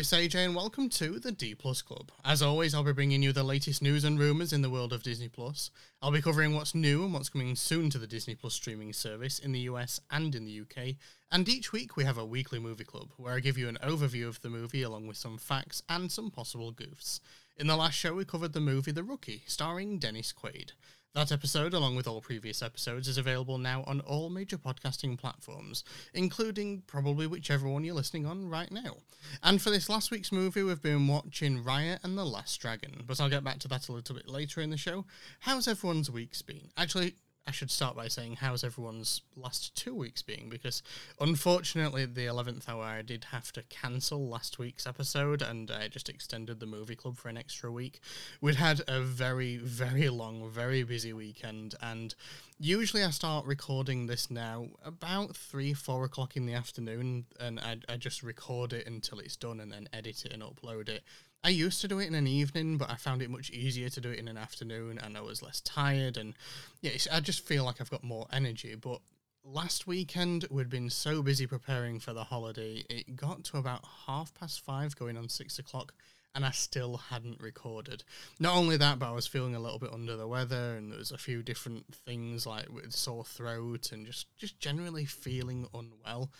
It's AJ, and welcome to the D Plus Club. As always, I'll be bringing you the latest news and rumours in the world of Disney Plus. I'll be covering what's new and what's coming soon to the Disney Plus streaming service in the US and in the UK. And each week, we have a weekly movie club where I give you an overview of the movie along with some facts and some possible goofs. In the last show, we covered the movie The Rookie, starring Dennis Quaid. That episode, along with all previous episodes, is available now on all major podcasting platforms, including probably whichever one you're listening on right now. And for this last week's movie, we've been watching Raya and the Last Dragon, but I'll get back to that a little bit later in the show. How's everyone's week's been? Actually, I should start by saying how's everyone's last two weeks being because unfortunately the 11th hour I did have to cancel last week's episode and I just extended the movie club for an extra week. We'd had a very very long very busy weekend and usually I start recording this now about 3 4 o'clock in the afternoon and I, I just record it until it's done and then edit it and upload it I used to do it in an evening, but I found it much easier to do it in an afternoon, and I was less tired, and yeah, I just feel like I've got more energy. But last weekend we'd been so busy preparing for the holiday, it got to about half past five, going on six o'clock, and I still hadn't recorded. Not only that, but I was feeling a little bit under the weather, and there was a few different things like with sore throat and just just generally feeling unwell.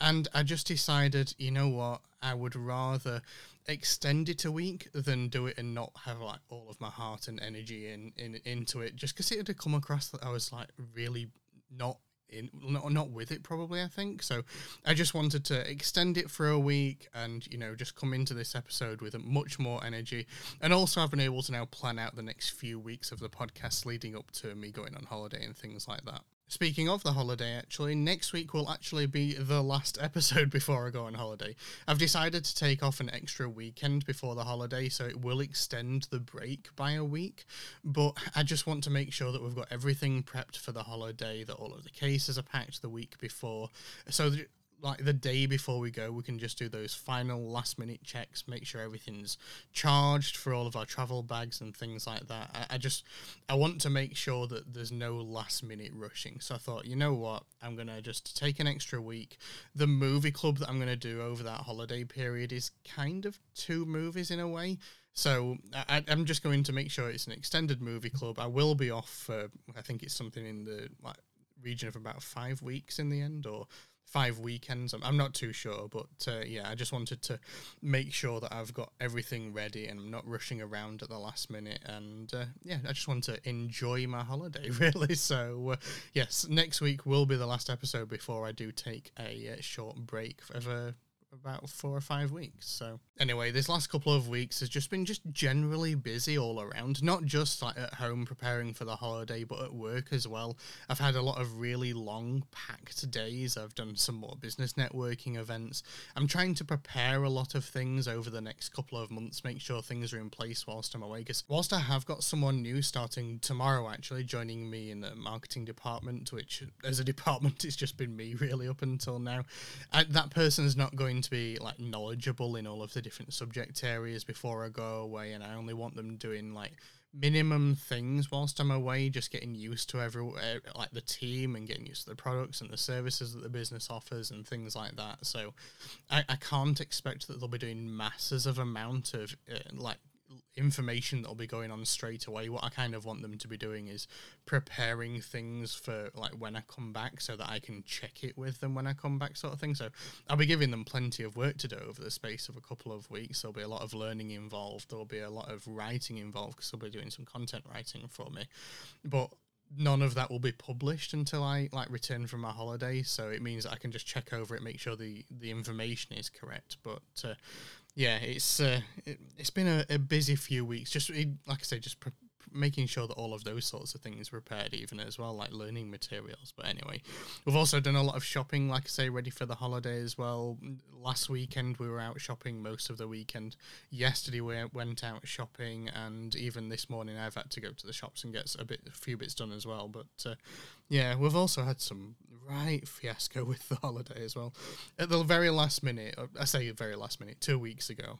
And I just decided, you know what, I would rather extend it a week than do it and not have like all of my heart and energy in, in into it. Just because it had come across that I was like really not in not, not with it probably i think so i just wanted to extend it for a week and you know just come into this episode with a much more energy and also i've been able to now plan out the next few weeks of the podcast leading up to me going on holiday and things like that Speaking of the holiday, actually, next week will actually be the last episode before I go on holiday. I've decided to take off an extra weekend before the holiday, so it will extend the break by a week. But I just want to make sure that we've got everything prepped for the holiday, that all of the cases are packed the week before, so that like the day before we go, we can just do those final last minute checks, make sure everything's charged for all of our travel bags and things like that. I, I, just I want to make sure that there's no last minute rushing. So I thought, you know what, I'm gonna just take an extra week. The movie club that I'm gonna do over that holiday period is kind of two movies in a way. So I, am just going to make sure it's an extended movie club. I will be off for I think it's something in the like region of about five weeks in the end, or five weekends. I'm, I'm not too sure, but uh, yeah, I just wanted to make sure that I've got everything ready and I'm not rushing around at the last minute. And uh, yeah, I just want to enjoy my holiday really. So uh, yes, next week will be the last episode before I do take a uh, short break of a about four or five weeks. So anyway, this last couple of weeks has just been just generally busy all around, not just like at home preparing for the holiday, but at work as well. I've had a lot of really long packed days. I've done some more business networking events. I'm trying to prepare a lot of things over the next couple of months, make sure things are in place whilst I'm away. Because whilst I have got someone new starting tomorrow, actually joining me in the marketing department, which as a department it's just been me really up until now, I, that person's not going to be like knowledgeable in all of the different subject areas before I go away, and I only want them doing like minimum things whilst I'm away, just getting used to every uh, like the team and getting used to the products and the services that the business offers and things like that. So I, I can't expect that they'll be doing masses of amount of uh, like information that'll be going on straight away. What I kind of want them to be doing is preparing things for like when I come back so that I can check it with them when I come back, sort of thing. So I'll be giving them plenty of work to do over the space of a couple of weeks. There'll be a lot of learning involved, there'll be a lot of writing involved because they'll be doing some content writing for me. But none of that will be published until I like return from my holiday. So it means I can just check over it, make sure the the information is correct. But uh, yeah, it's uh, it, has been a, a, busy few weeks. Just like I say, just pre- making sure that all of those sorts of things prepared even as well, like learning materials. But anyway, we've also done a lot of shopping, like I say, ready for the holiday as well. Last weekend we were out shopping most of the weekend. Yesterday we went out shopping, and even this morning I've had to go to the shops and get a bit, a few bits done as well. But uh, yeah, we've also had some right fiasco with the holiday as well. At the very last minute, I say very last minute, two weeks ago,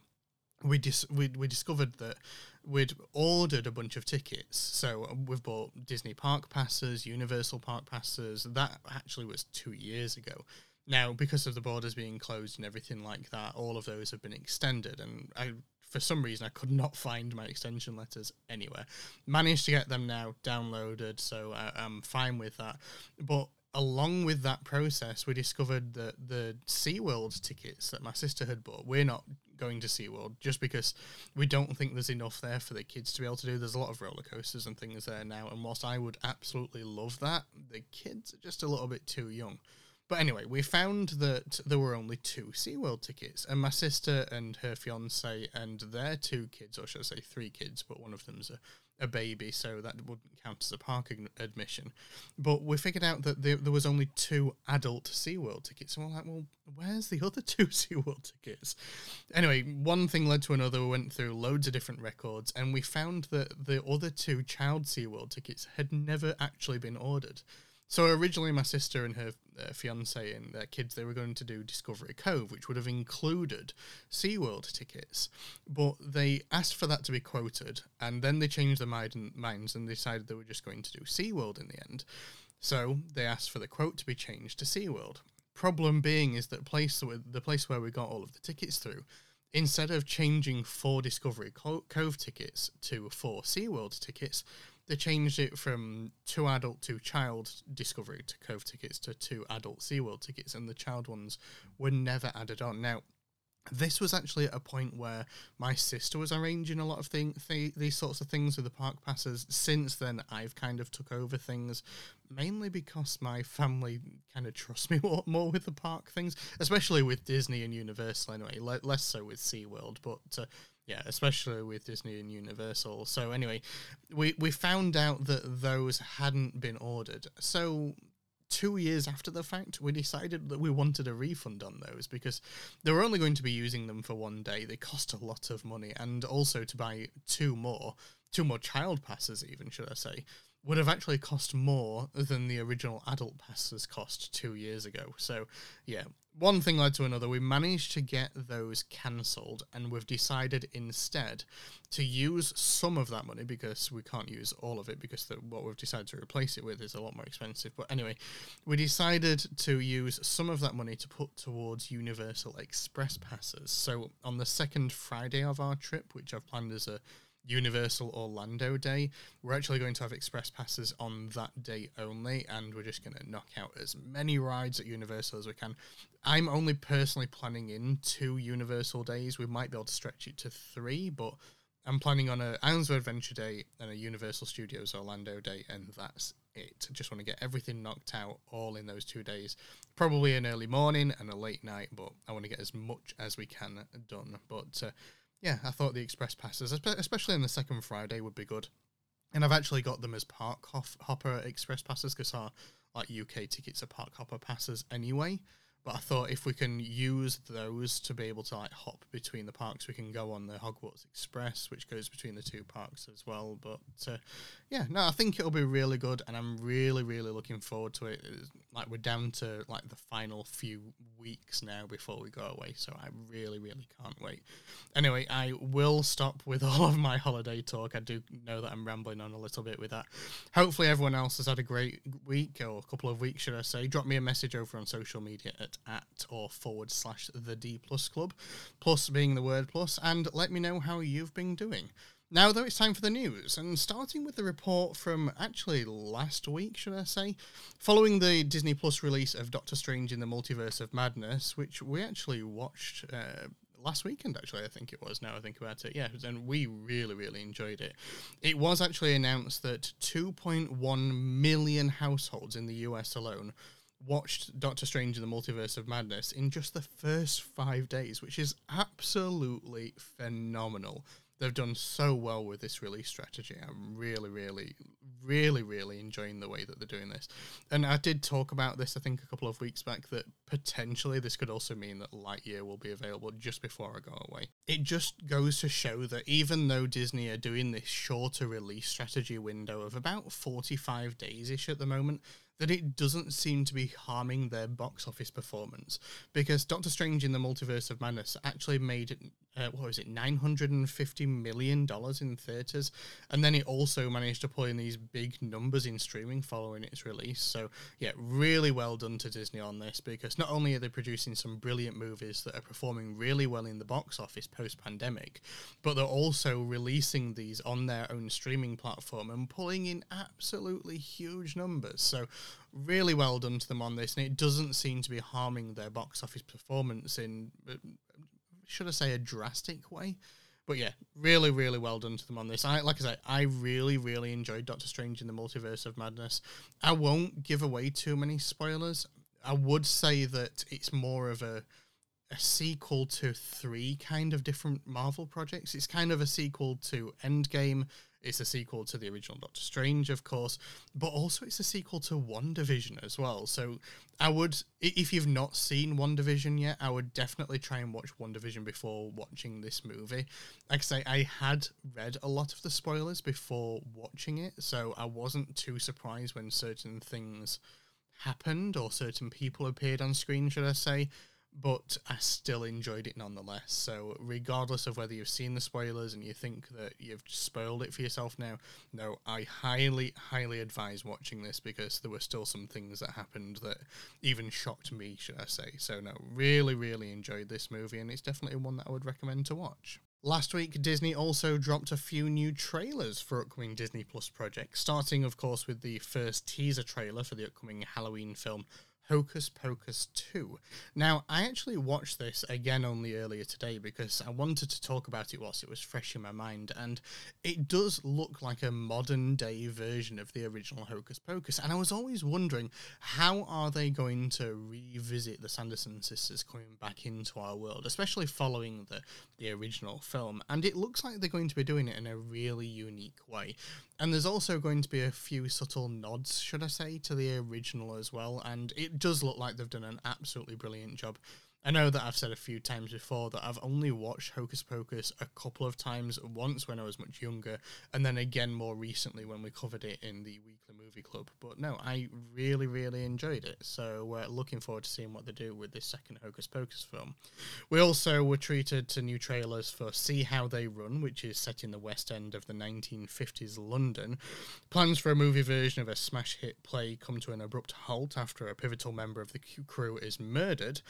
we dis- we we discovered that we'd ordered a bunch of tickets. So uh, we've bought Disney Park passes, Universal Park passes. That actually was two years ago. Now, because of the borders being closed and everything like that, all of those have been extended, and I, for some reason, I could not find my extension letters anywhere. Managed to get them now downloaded, so I, I'm fine with that. But along with that process, we discovered that the SeaWorld tickets that my sister had bought, we're not going to SeaWorld just because we don't think there's enough there for the kids to be able to do. There's a lot of roller coasters and things there now, and whilst I would absolutely love that, the kids are just a little bit too young. But anyway, we found that there were only two SeaWorld tickets, and my sister and her fiance and their two kids, or should I say three kids, but one of them's a, a baby, so that wouldn't count as a park admission. But we figured out that there, there was only two adult SeaWorld tickets, and we're like, well, where's the other two SeaWorld tickets? Anyway, one thing led to another. We went through loads of different records, and we found that the other two child SeaWorld tickets had never actually been ordered. So originally, my sister and her uh, fiance and their kids they were going to do Discovery Cove, which would have included SeaWorld tickets, but they asked for that to be quoted, and then they changed their mind, minds and decided they were just going to do SeaWorld in the end. So they asked for the quote to be changed to SeaWorld. Problem being is that place the place where we got all of the tickets through instead of changing four Discovery Cove tickets to four SeaWorld tickets, they changed it from two adult, two child Discovery to Cove tickets to two adult SeaWorld tickets, and the child ones were never added on. Now, this was actually at a point where my sister was arranging a lot of th- these sorts of things with the park passes. Since then, I've kind of took over things, mainly because my family kind of trust me more, more with the park things, especially with Disney and Universal. Anyway, le- less so with SeaWorld, but uh, yeah, especially with Disney and Universal. So anyway, we we found out that those hadn't been ordered. So two years after the fact, we decided that we wanted a refund on those because they were only going to be using them for one day. They cost a lot of money, and also to buy two more, two more child passes, even should I say, would have actually cost more than the original adult passes cost two years ago. So, yeah, one thing led to another. We managed to get those cancelled, and we've decided instead to use some of that money because we can't use all of it because the, what we've decided to replace it with is a lot more expensive. But anyway, we decided to use some of that money to put towards Universal Express passes. So, on the second Friday of our trip, which I've planned as a Universal Orlando Day. We're actually going to have express passes on that day only, and we're just going to knock out as many rides at Universal as we can. I'm only personally planning in two Universal days. We might be able to stretch it to three, but I'm planning on a Islands of Adventure Day and a Universal Studios Orlando Day, and that's it. Just want to get everything knocked out all in those two days. Probably an early morning and a late night, but I want to get as much as we can done. But uh, yeah, I thought the express passes, especially on the second Friday, would be good. And I've actually got them as park hopper express passes because our like UK tickets are park hopper passes anyway. But I thought if we can use those to be able to like hop between the parks, we can go on the Hogwarts Express, which goes between the two parks as well. But uh, yeah, no, I think it'll be really good, and I'm really, really looking forward to it. Like we're down to like the final few weeks now before we go away, so I really, really can't wait. Anyway, I will stop with all of my holiday talk. I do know that I'm rambling on a little bit with that. Hopefully, everyone else has had a great week or a couple of weeks, should I say? Drop me a message over on social media at or forward slash the D plus club, plus being the word plus, and let me know how you've been doing. Now, though, it's time for the news, and starting with the report from actually last week, should I say, following the Disney Plus release of Doctor Strange in the Multiverse of Madness, which we actually watched uh, last weekend, actually, I think it was, now I think about it. Yeah, and we really, really enjoyed it. It was actually announced that 2.1 million households in the US alone watched Doctor Strange in the Multiverse of Madness in just the first five days, which is absolutely phenomenal. They've done so well with this release strategy. I'm really, really, really, really enjoying the way that they're doing this. And I did talk about this, I think, a couple of weeks back, that potentially this could also mean that Lightyear will be available just before I go away. It just goes to show that even though Disney are doing this shorter release strategy window of about 45 days ish at the moment, that it doesn't seem to be harming their box office performance because Doctor Strange in the Multiverse of Madness actually made uh, what was it, nine hundred and fifty million dollars in theaters, and then it also managed to pull in these big numbers in streaming following its release. So yeah, really well done to Disney on this because not only are they producing some brilliant movies that are performing really well in the box office post pandemic, but they're also releasing these on their own streaming platform and pulling in absolutely huge numbers. So really well done to them on this, and it doesn't seem to be harming their box office performance in, uh, should I say, a drastic way. But yeah, really, really well done to them on this. I like I said, I really, really enjoyed Doctor Strange in the Multiverse of Madness. I won't give away too many spoilers. I would say that it's more of a a sequel to three kind of different Marvel projects. It's kind of a sequel to Endgame, it's a sequel to the original Doctor Strange, of course, but also it's a sequel to WandaVision as well. So I would, if you've not seen WandaVision yet, I would definitely try and watch WandaVision before watching this movie. Like I say, I had read a lot of the spoilers before watching it, so I wasn't too surprised when certain things happened or certain people appeared on screen, should I say but I still enjoyed it nonetheless. So, regardless of whether you've seen the spoilers and you think that you've spoiled it for yourself now, no, I highly, highly advise watching this because there were still some things that happened that even shocked me, should I say. So, no, really, really enjoyed this movie, and it's definitely one that I would recommend to watch. Last week, Disney also dropped a few new trailers for upcoming Disney Plus projects, starting, of course, with the first teaser trailer for the upcoming Halloween film Hocus Pocus 2. Now, I actually watched this again only earlier today because I wanted to talk about it whilst it was fresh in my mind, and it does look like a modern day version of the original Hocus Pocus. And I was always wondering how are they going to revisit the Sanderson sisters coming back into our world, especially following the, the original film. And it looks like they're going to be doing it in a really unique way. And there's also going to be a few subtle nods, should I say, to the original as well. And it does look like they've done an absolutely brilliant job. I know that I've said a few times before that I've only watched Hocus Pocus a couple of times, once when I was much younger, and then again more recently when we covered it in the weekly movie club. But no, I really, really enjoyed it. So we're looking forward to seeing what they do with this second Hocus Pocus film. We also were treated to new trailers for See How They Run, which is set in the West End of the 1950s London. Plans for a movie version of a smash hit play come to an abrupt halt after a pivotal member of the crew is murdered.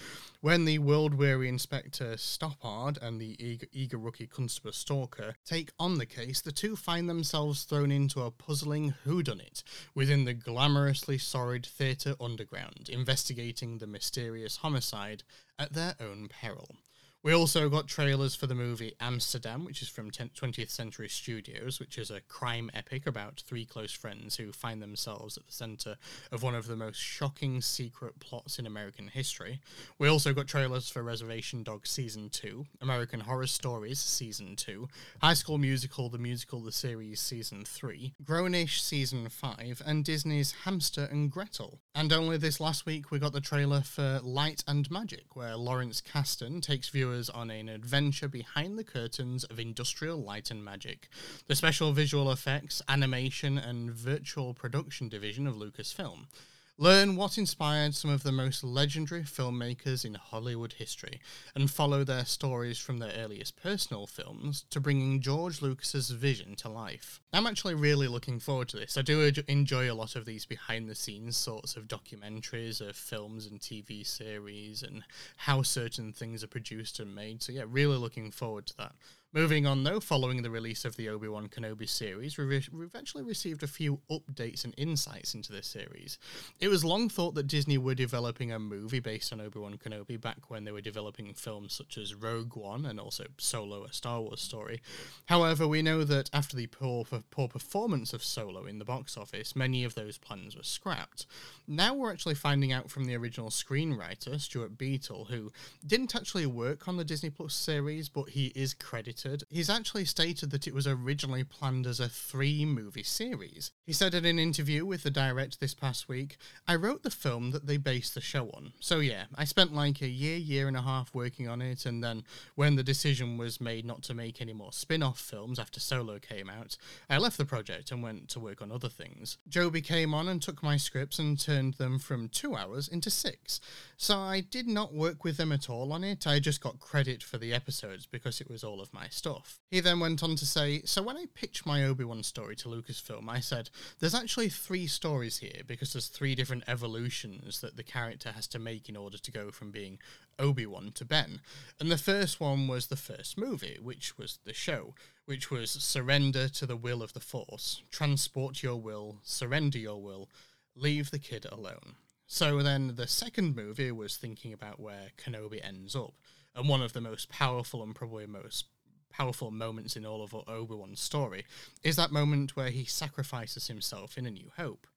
When when the world weary Inspector Stoppard and the eager, eager rookie Constable Stalker take on the case, the two find themselves thrown into a puzzling whodunit within the glamorously sordid theatre underground, investigating the mysterious homicide at their own peril. We also got trailers for the movie Amsterdam, which is from 20th Century Studios, which is a crime epic about three close friends who find themselves at the center of one of the most shocking secret plots in American history. We also got trailers for Reservation Dogs Season 2, American Horror Stories Season 2, High School Musical, the musical, the series Season 3, Grownish Season 5, and Disney's Hamster and Gretel. And only this last week we got the trailer for Light and Magic, where Lawrence Kasdan takes viewers viewers on an adventure behind the curtains of industrial light and magic, the special visual effects, animation, and virtual production division of Lucasfilm. Learn what inspired some of the most legendary filmmakers in Hollywood history and follow their stories from their earliest personal films to bringing George Lucas's vision to life. I'm actually really looking forward to this. I do enjoy a lot of these behind the scenes sorts of documentaries of films and TV series and how certain things are produced and made. So, yeah, really looking forward to that. Moving on, though, following the release of the Obi Wan Kenobi series, we've, we've actually received a few updates and insights into this series. It was long thought that Disney were developing a movie based on Obi Wan Kenobi back when they were developing films such as Rogue One and also Solo, a Star Wars story. However, we know that after the poor, poor performance of Solo in the box office, many of those plans were scrapped. Now we're actually finding out from the original screenwriter, Stuart Beattie, who didn't actually work on the Disney Plus series, but he is credited stated, he's actually stated that it was originally planned as a three movie series. He said in an interview with the Direct this past week, I wrote the film that they based the show on. So yeah, I spent like a year, year and a half working on it, and then when the decision was made not to make any more spin off films after Solo came out, I left the project and went to work on other things. Joby came on and took my scripts and turned them from two hours into six. So I did not work with them at all on it, I just got credit for the episodes because it was all of my stuff. He then went on to say, So when I pitched my Obi Wan story to Lucasfilm, I said, There's actually three stories here because there's three different evolutions that the character has to make in order to go from being Obi Wan to Ben. And the first one was the first movie, which was the show, which was surrender to the will of the Force, transport your will, surrender your will, leave the kid alone. So then the second movie was thinking about where Kenobi ends up. And one of the most powerful and probably most powerful moments in all of Obi Wan's story is that moment where he sacrifices himself in A New Hope.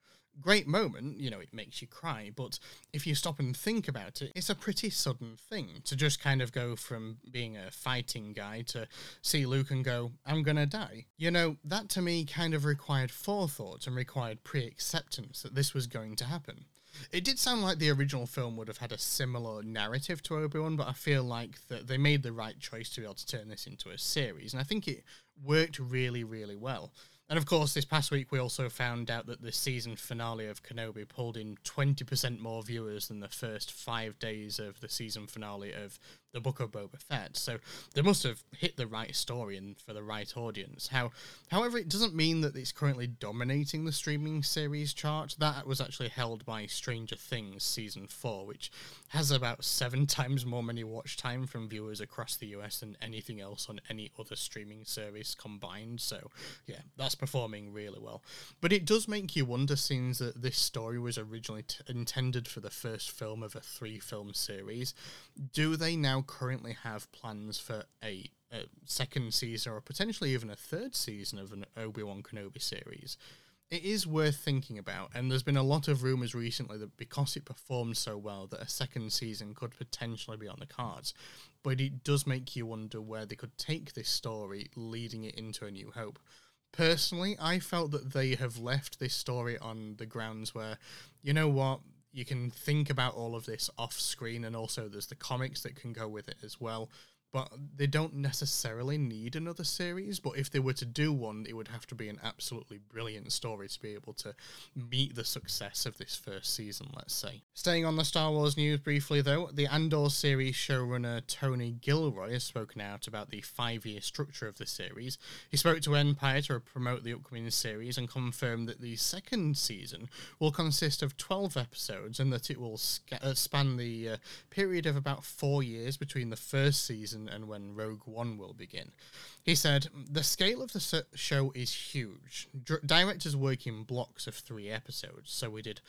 Great moment, you know, it makes you cry, but if you stop and think about it, it's a pretty sudden thing to just kind of go from being a fighting guy to see Luke and go, I'm gonna die. You know, that to me kind of required forethought and required pre acceptance that this was going to happen. It did sound like the original film would have had a similar narrative to Obi Wan, but I feel like that they made the right choice to be able to turn this into a series, and I think it worked really, really well. And of course, this past week we also found out that the season finale of Kenobi pulled in 20% more viewers than the first five days of the season finale of the Book of Boba Fett. So they must have hit the right story and for the right audience. How, however, it doesn't mean that it's currently dominating the streaming series chart. That was actually held by Stranger Things season four, which has about seven times more money watch time from viewers across the US than anything else on any other streaming service combined. So yeah, that's performing really well. But it does make you wonder, since that this story was originally t- intended for the first film of a three-film series, do they now currently have plans for a, a second season or potentially even a third season of an Obi Wan Kenobi series. It is worth thinking about, and there's been a lot of rumours recently that because it performed so well, that a second season could potentially be on the cards. But it does make you wonder where they could take this story, leading it into A New Hope. Personally, I felt that they have left this story on the grounds where, you know what, you can think about all of this off screen, and also there's the comics that can go with it as well but they don't necessarily need another series. But if they were to do one, it would have to be an absolutely brilliant story to be able to meet the success of this first season, let's say. Staying on the Star Wars news briefly, though, the Andor series showrunner Tony Gilroy has spoken out about the five year structure of the series. He spoke to Empire to promote the upcoming series and confirmed that the second season will consist of 12 episodes and that it will sca- uh, span the uh, period of about four years between the first season and when Rogue One will begin. He said, The scale of the show is huge. D- directors work in blocks of three episodes, so we did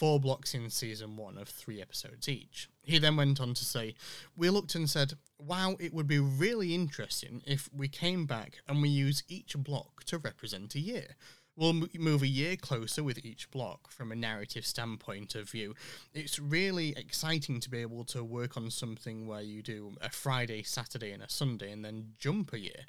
four blocks in season one of three episodes each. He then went on to say, We looked and said, Wow, it would be really interesting if we came back and we use each block to represent a year. We'll move a year closer with each block from a narrative standpoint of view. It's really exciting to be able to work on something where you do a Friday, Saturday, and a Sunday and then jump a year.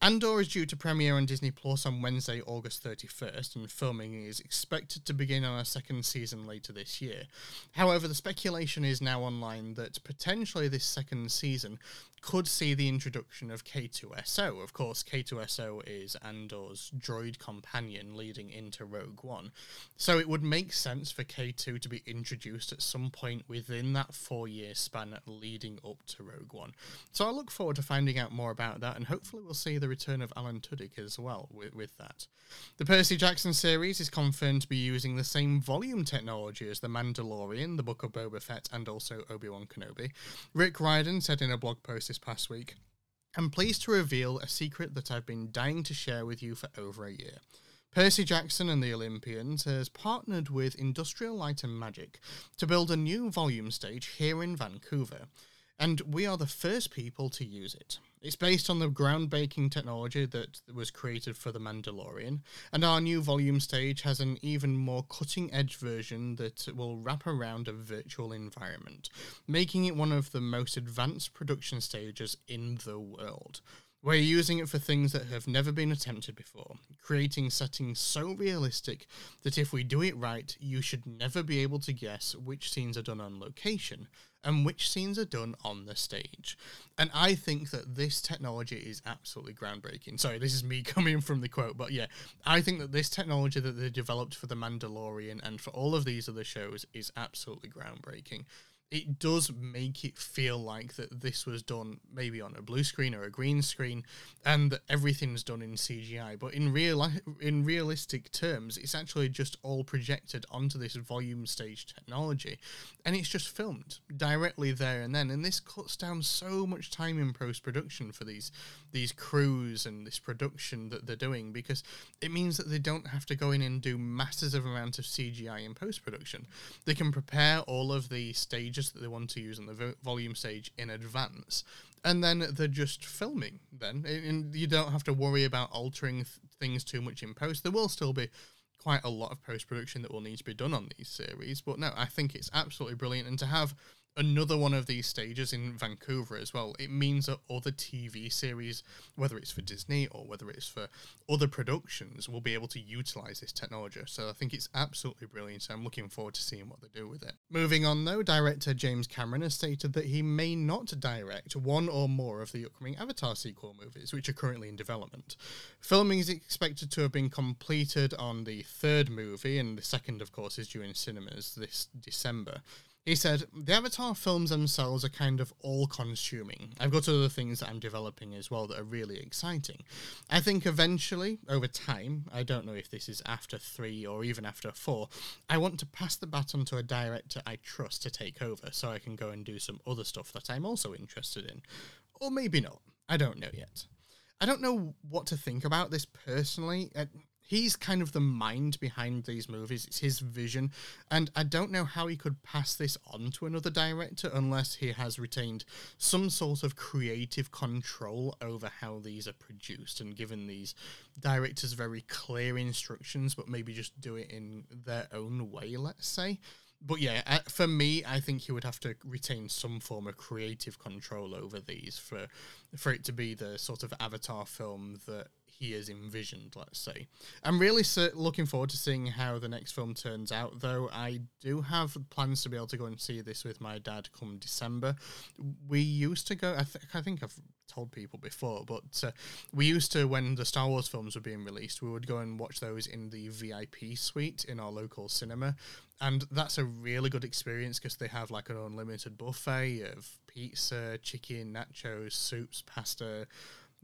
Andor is due to premiere on Disney Plus on Wednesday, August 31st, and filming is expected to begin on a second season later this year. However, the speculation is now online that potentially this second season could see the introduction of K2SO. Of course, K2SO is Andor's droid companion leading into Rogue One. So it would make sense for K2 to be introduced at some point within that four year span leading up to Rogue One. So I look forward to finding out more about that, and hopefully we'll see the the return of Alan Tudyk as well with, with that. The Percy Jackson series is confirmed to be using the same volume technology as The Mandalorian, The Book of Boba Fett, and also Obi Wan Kenobi. Rick Riordan said in a blog post this past week, I'm pleased to reveal a secret that I've been dying to share with you for over a year. Percy Jackson and the Olympians has partnered with Industrial Light and Magic to build a new volume stage here in Vancouver, and we are the first people to use it. It's based on the groundbreaking technology that was created for The Mandalorian, and our new volume stage has an even more cutting edge version that will wrap around a virtual environment, making it one of the most advanced production stages in the world. We're using it for things that have never been attempted before, creating settings so realistic that if we do it right, you should never be able to guess which scenes are done on location and which scenes are done on the stage. And I think that this technology is absolutely groundbreaking. Sorry, this is me coming from the quote, but yeah, I think that this technology that they developed for The Mandalorian and for all of these other shows is absolutely groundbreaking it does make it feel like that this was done maybe on a blue screen or a green screen and that everything's done in CGI but in real in realistic terms it's actually just all projected onto this volume stage technology and it's just filmed directly there and then. And this cuts down so much time in post production for these these crews and this production that they're doing because it means that they don't have to go in and do massive amounts of CGI in post production they can prepare all of the stages that they want to use on the vo- volume stage in advance, and then they're just filming. Then, and you don't have to worry about altering th- things too much in post. There will still be quite a lot of post production that will need to be done on these series, but no, I think it's absolutely brilliant, and to have another one of these stages in Vancouver as well. It means that other TV series, whether it's for Disney or whether it's for other productions, will be able to utilize this technology. So I think it's absolutely brilliant. So I'm looking forward to seeing what they do with it. Moving on though, director James Cameron has stated that he may not direct one or more of the upcoming Avatar sequel movies, which are currently in development. Filming is expected to have been completed on the third movie, and the second, of course, is due in cinemas this December. He said, The Avatar films themselves are kind of all consuming. I've got other things that I'm developing as well that are really exciting. I think eventually, over time, I don't know if this is after three or even after four, I want to pass the baton to a director I trust to take over so I can go and do some other stuff that I'm also interested in. Or maybe not. I don't know yet. I don't know what to think about this personally. Uh, He's kind of the mind behind these movies. It's his vision, and I don't know how he could pass this on to another director unless he has retained some sort of creative control over how these are produced and given these directors very clear instructions, but maybe just do it in their own way. Let's say but yeah, for me, I think he would have to retain some form of creative control over these for for it to be the sort of Avatar film that he has envisioned, let's say. I'm really looking forward to seeing how the next film turns out, though. I do have plans to be able to go and see this with my dad come December. We used to go, I, th- I think I've told people before, but uh, we used to, when the Star Wars films were being released, we would go and watch those in the VIP suite in our local cinema. And that's a really good experience because they have like an unlimited buffet of pizza, chicken, nachos, soups, pasta,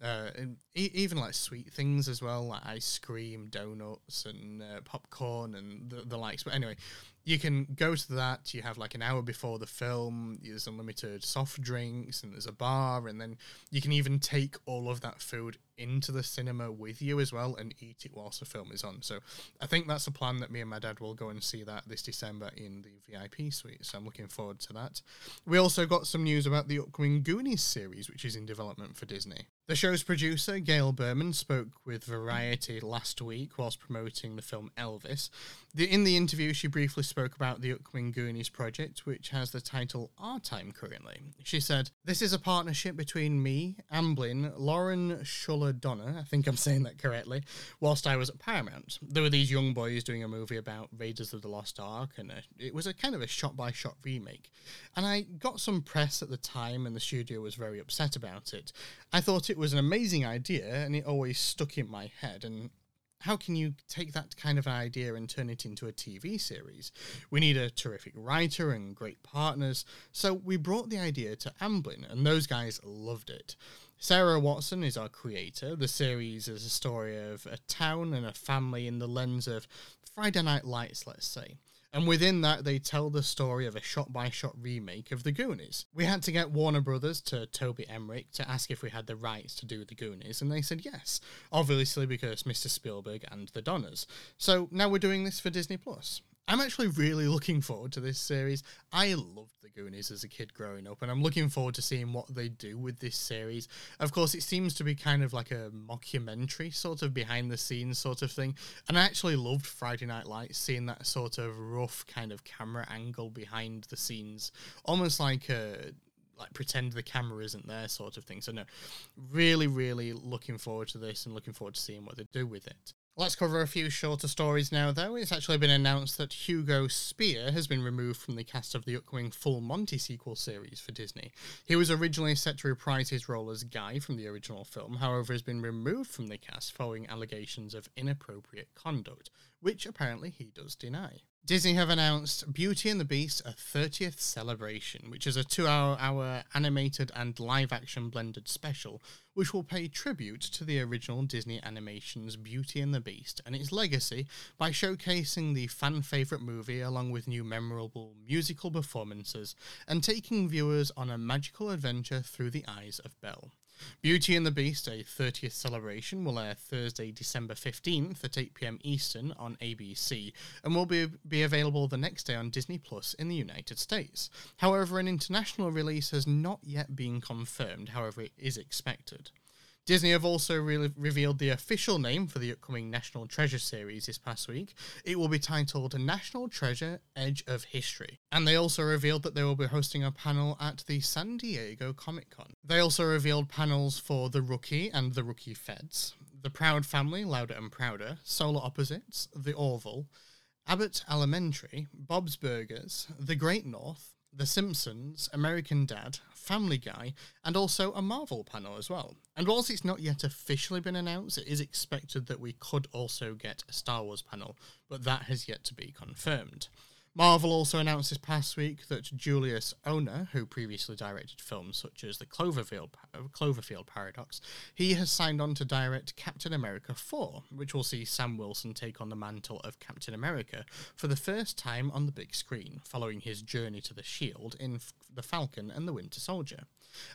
uh, and e- even like sweet things as well, like ice cream, donuts, and uh, popcorn, and the, the likes. But anyway, you can go to that. You have like an hour before the film. There's unlimited soft drinks, and there's a bar, and then you can even take all of that food into the cinema with you as well and eat it whilst the film is on. So I think that's a plan that me and my dad will go and see that this December in the VIP suite. So I'm looking forward to that. We also got some news about the upcoming Goonies series, which is in development for Disney. The show's producer, Gail Berman, spoke with Variety last week whilst promoting the film Elvis. The, in the interview, she briefly spoke about the upcoming Goonies project, which has the title Our Time currently. She said, This is a partnership between me, Amblin, Lauren Shuler Donner, I think I'm saying that correctly, whilst I was at Paramount. There were these young boys doing a movie about Raiders of the Lost Ark, and a, it was a kind of a shot by shot remake. And I got some press at the time, and the studio was very upset about it. I thought it was an amazing idea, and it always stuck in my head, and how can you take that kind of idea and turn it into a TV series? We need a terrific writer and great partners. So we brought the idea to Amblin, and those guys loved it. Sarah Watson is our creator. The series is a story of a town and a family in the lens of Friday Night Lights, let's say. And within that, they tell the story of a shot by shot remake of The Goonies. We had to get Warner Brothers to Toby Emmerich to ask if we had the rights to do The Goonies, and they said yes, obviously because Mr. Spielberg and the Donners. So now we're doing this for Disney Plus. I'm actually really looking forward to this series. I loved the Goonies as a kid growing up, and I'm looking forward to seeing what they do with this series. Of course, it seems to be kind of like a mockumentary, sort of behind the scenes sort of thing. And I actually loved Friday Night Lights, seeing that sort of rough kind of camera angle behind the scenes, almost like a like pretend the camera isn't there sort of thing. So no, really, really looking forward to this and looking forward to seeing what they do with it. Let's cover a few shorter stories now, though. It's actually been announced that Hugo Speer has been removed from the cast of the upcoming Full Monty sequel series for Disney. He was originally set to reprise his role as Guy from the original film, however, has been removed from the cast following allegations of inappropriate conduct, which apparently he does deny. Disney have announced Beauty and the Beast, a 30th celebration, which is a two hour, hour animated and live action blended special, which will pay tribute to the original Disney animation's Beauty and the Beast and its legacy by showcasing the fan favourite movie along with new memorable musical performances and taking viewers on a magical adventure through the eyes of Belle. Beauty and the Beast, a 30th celebration, will air Thursday, December 15th at 8 pm Eastern on ABC and will be, be available the next day on Disney Plus in the United States. However, an international release has not yet been confirmed, however, it is expected. Disney have also re- revealed the official name for the upcoming National Treasure series this past week. It will be titled National Treasure Edge of History. And they also revealed that they will be hosting a panel at the San Diego Comic Con. They also revealed panels for The Rookie and The Rookie Feds, The Proud Family, Louder and Prouder, Solar Opposites, The Orville, Abbott Elementary, Bob's Burgers, The Great North, The Simpsons, American Dad, Family Guy, and also a Marvel panel as well. And whilst it's not yet officially been announced, it is expected that we could also get a Star Wars panel, but that has yet to be confirmed. Marvel also announced this past week that Julius Onah, who previously directed films such as the Cloverfield, uh, Cloverfield Paradox, he has signed on to direct Captain America 4, which will see Sam Wilson take on the mantle of Captain America for the first time on the big screen, following his journey to the Shield in The Falcon and the Winter Soldier.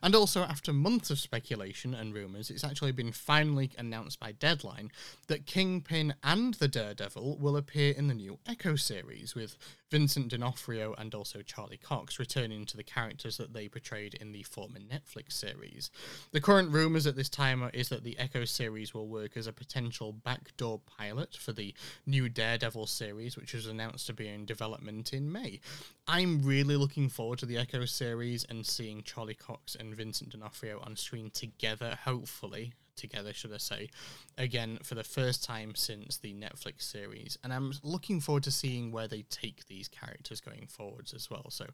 And also, after months of speculation and rumours, it's actually been finally announced by Deadline that Kingpin and the Daredevil will appear in the new Echo series, with Vincent D'Onofrio and also Charlie Cox returning to the characters that they portrayed in the former Netflix series. The current rumours at this time is that the Echo series will work as a potential backdoor pilot for the new Daredevil series, which was announced to be in development in May. I'm really looking forward to the Echo series and seeing Charlie Cox and Vincent D'Onofrio on screen together, hopefully together, should I say, again for the first time since the Netflix series. And I'm looking forward to seeing where they take these characters going forwards as well. So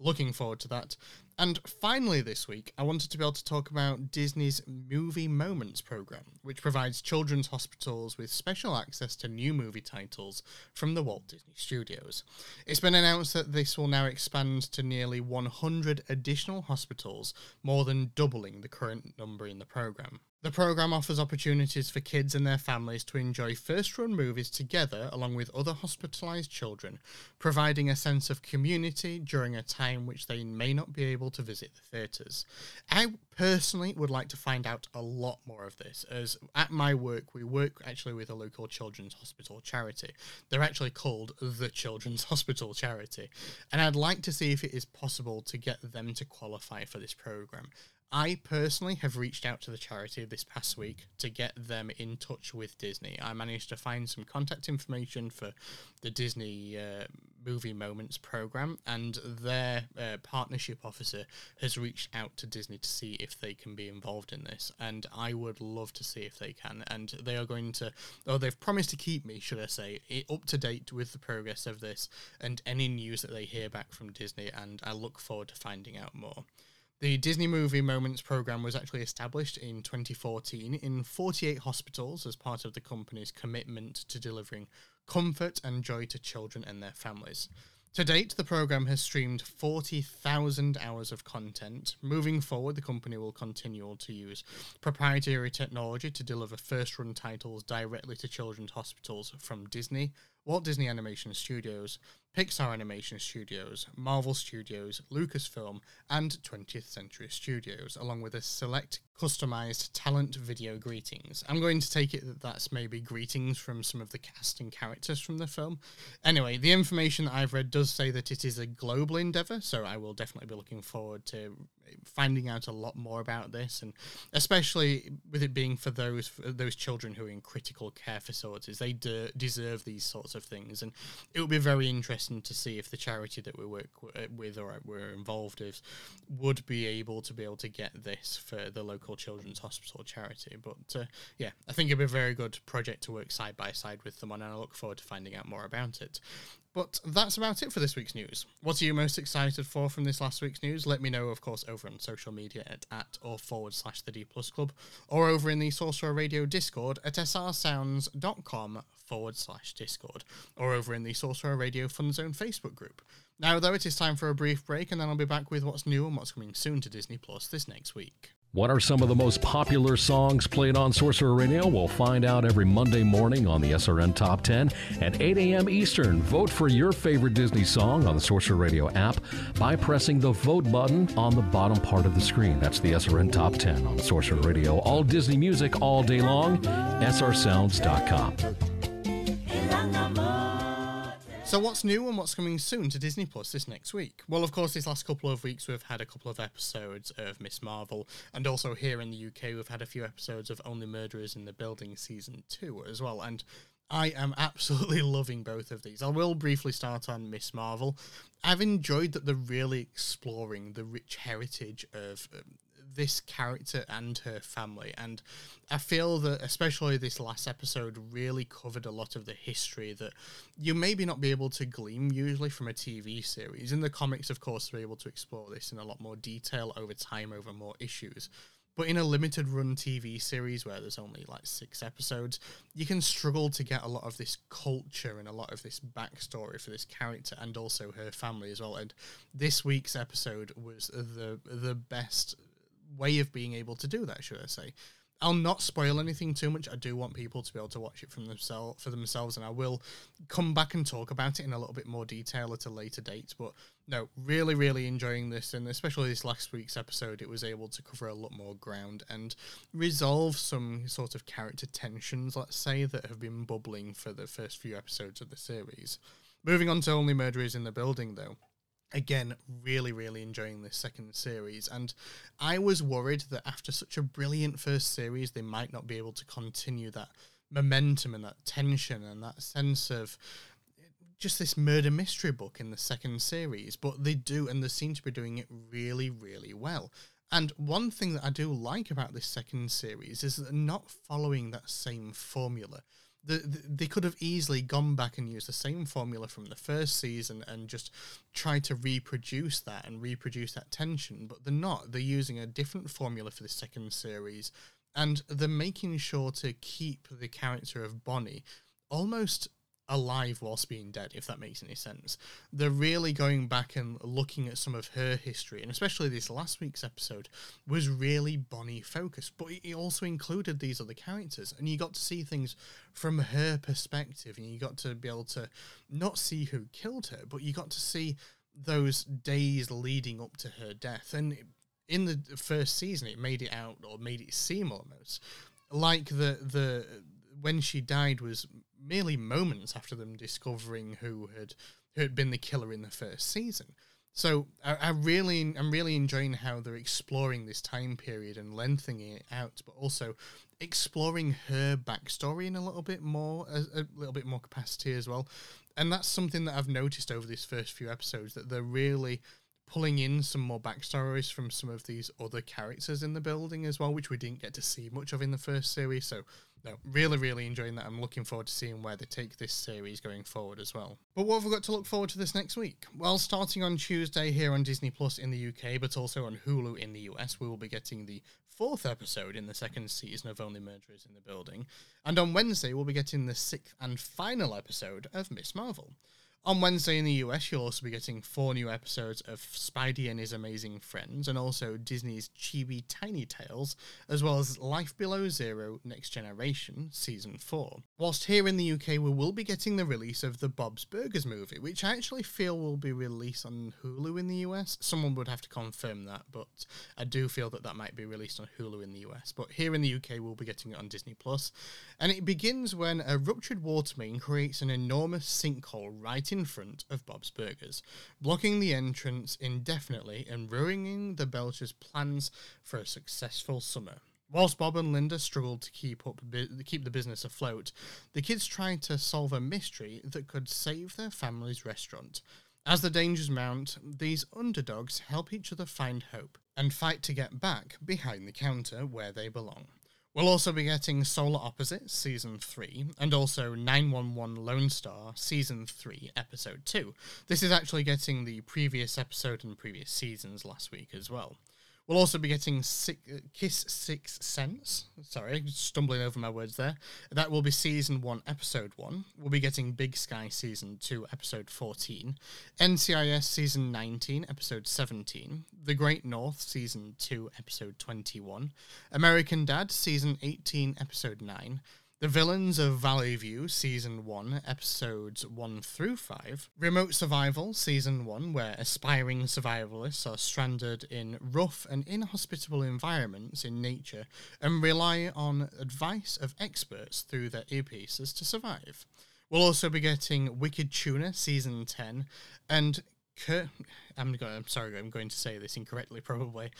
looking forward to that. And finally, this week, I wanted to be able to talk about Disney's Movie Moments program, which provides children's hospitals with special access to new movie titles from the Walt Disney Studios. It's been announced that this will now expand to nearly 100 additional hospitals, more than doubling the current number in the program. The program offers opportunities for kids and their families to enjoy first run movies together along with other hospitalized children, providing a sense of community during a time which they may not be able to visit the theatres. I personally would like to find out a lot more of this, as at my work, we work actually with a local children's hospital charity. They're actually called the Children's Hospital Charity, and I'd like to see if it is possible to get them to qualify for this program. I personally have reached out to the charity this past week to get them in touch with Disney. I managed to find some contact information for the Disney uh, Movie Moments program, and their uh, partnership officer has reached out to Disney to see if they can be involved in this. And I would love to see if they can. And they are going to, or they've promised to keep me, should I say, up to date with the progress of this and any news that they hear back from Disney. And I look forward to finding out more. The Disney Movie Moments program was actually established in 2014 in 48 hospitals as part of the company's commitment to delivering comfort and joy to children and their families. To date, the program has streamed 40,000 hours of content. Moving forward, the company will continue to use proprietary technology to deliver first run titles directly to children's hospitals from Disney, Walt Disney Animation Studios, Pixar Animation Studios, Marvel Studios, Lucasfilm, and 20th Century Studios, along with a select customized talent video greetings. I'm going to take it that that's maybe greetings from some of the cast and characters from the film. Anyway, the information that I've read does say that it is a global endeavor, so I will definitely be looking forward to finding out a lot more about this, and especially with it being for those for those children who are in critical care facilities, they de- deserve these sorts of things, and it will be very interesting to see if the charity that we work w- with or we're involved with would be able to be able to get this for the local children's hospital charity. But uh, yeah, I think it'd be a very good project to work side by side with them on, and I look forward to finding out more about it. But that's about it for this week's news. What are you most excited for from this last week's news? Let me know, of course, over on social media at, at or forward slash the D Plus Club, or over in the Sorcerer Radio Discord at srsounds.com forward slash Discord, or over in the Sorcerer Radio Fun Zone Facebook group. Now, though, it is time for a brief break, and then I'll be back with what's new and what's coming soon to Disney Plus this next week. What are some of the most popular songs played on Sorcerer Radio? We'll find out every Monday morning on the SRN Top 10 at 8 a.m. Eastern. Vote for your favorite Disney song on the Sorcerer Radio app by pressing the vote button on the bottom part of the screen. That's the SRN Top 10 on Sorcerer Radio. All Disney music all day long. srsounds.com. So, what's new and what's coming soon to Disney Plus this next week? Well, of course, this last couple of weeks we've had a couple of episodes of Ms. Marvel, and also here in the UK we've had a few episodes of Only Murderers in the Building season two as well. And I am absolutely loving both of these. I will briefly start on Ms. Marvel. I've enjoyed that they're really exploring the rich heritage of um, this character and her family. And I feel that, especially this last episode, really covered a lot of the history that you maybe not be able to glean usually from a TV series. In the comics, of course, they're able to explore this in a lot more detail over time, over more issues. But in a limited run TV series where there's only like six episodes, you can struggle to get a lot of this culture and a lot of this backstory for this character and also her family as well. And this week's episode was the the best way of being able to do that, should I say. I'll not spoil anything too much. I do want people to be able to watch it from themselves for themselves, and I will come back and talk about it in a little bit more detail at a later date. But no, really, really enjoying this, and especially this last week's episode, it was able to cover a lot more ground and resolve some sort of character tensions, let's say, that have been bubbling for the first few episodes of the series. Moving on to Only Murderers in the Building, though again really really enjoying this second series and i was worried that after such a brilliant first series they might not be able to continue that momentum and that tension and that sense of just this murder mystery book in the second series but they do and they seem to be doing it really really well. And one thing that i do like about this second series is that they're not following that same formula the, the, they could have easily gone back and used the same formula from the first season and just tried to reproduce that and reproduce that tension, but they're not. They're using a different formula for the second series, and they're making sure to keep the character of Bonnie almost alive whilst being dead, if that makes any sense. They're really going back and looking at some of her history, and especially this last week's episode was really Bonnie focused, but it also included these other characters, and you got to see things from her perspective, and you got to be able to not see who killed her, but you got to see those days leading up to her death. And in the first season, it made it out or made it seem almost like the the when she died was merely moments after them discovering who had who had been the killer in the first season. So I, I, really, I'm really enjoying how they're exploring this time period and lengthening it out, but also exploring her backstory in a little bit more, a, a little bit more capacity as well. And that's something that I've noticed over these first few episodes that they're really pulling in some more backstories from some of these other characters in the building as well, which we didn't get to see much of in the first series. So no, really, really enjoying that. I'm looking forward to seeing where they take this series going forward as well. But what have we got to look forward to this next week? Well, starting on Tuesday here on Disney Plus in the UK, but also on Hulu in the US, we will be getting the fourth episode in the second season of Only Murderers in the Building. And on Wednesday, we'll be getting the sixth and final episode of Ms. Marvel. On Wednesday in the US, you'll also be getting four new episodes of Spidey and His Amazing Friends, and also Disney's Chibi Tiny Tales, as well as Life Below Zero Next Generation Season 4. Whilst here in the UK, we will be getting the release of the Bob's Burgers movie, which I actually feel will be released on Hulu in the US. Someone would have to confirm that, but I do feel that that might be released on Hulu in the US. But here in the UK, we'll be getting it on Disney Plus, and it begins when a ruptured water main creates an enormous sinkhole right in front of Bob's Burgers, blocking the entrance indefinitely and ruining the Belchers' plans for a successful summer. Whilst Bob and Linda struggled to keep up keep the business afloat, the kids tried to solve a mystery that could save their family's restaurant. As the dangers mount, these underdogs help each other find hope and fight to get back behind the counter where they belong. We'll also be getting Solar Opposites Season 3 and also 911 Lone Star Season 3 Episode 2. This is actually getting the previous episode and previous seasons last week as well. We'll also be getting six, uh, Kiss Sixth Sense. Sorry, stumbling over my words there. That will be season one, episode one. We'll be getting Big Sky season two, episode 14. NCIS season 19, episode 17. The Great North season two, episode 21. American Dad season 18, episode 9. The Villains of Valley View, Season 1, Episodes 1 through 5. Remote Survival, Season 1, where aspiring survivalists are stranded in rough and inhospitable environments in nature and rely on advice of experts through their earpieces to survive. We'll also be getting Wicked Tuna, Season 10, and I'm, I'm sorry, I'm going to say this incorrectly probably.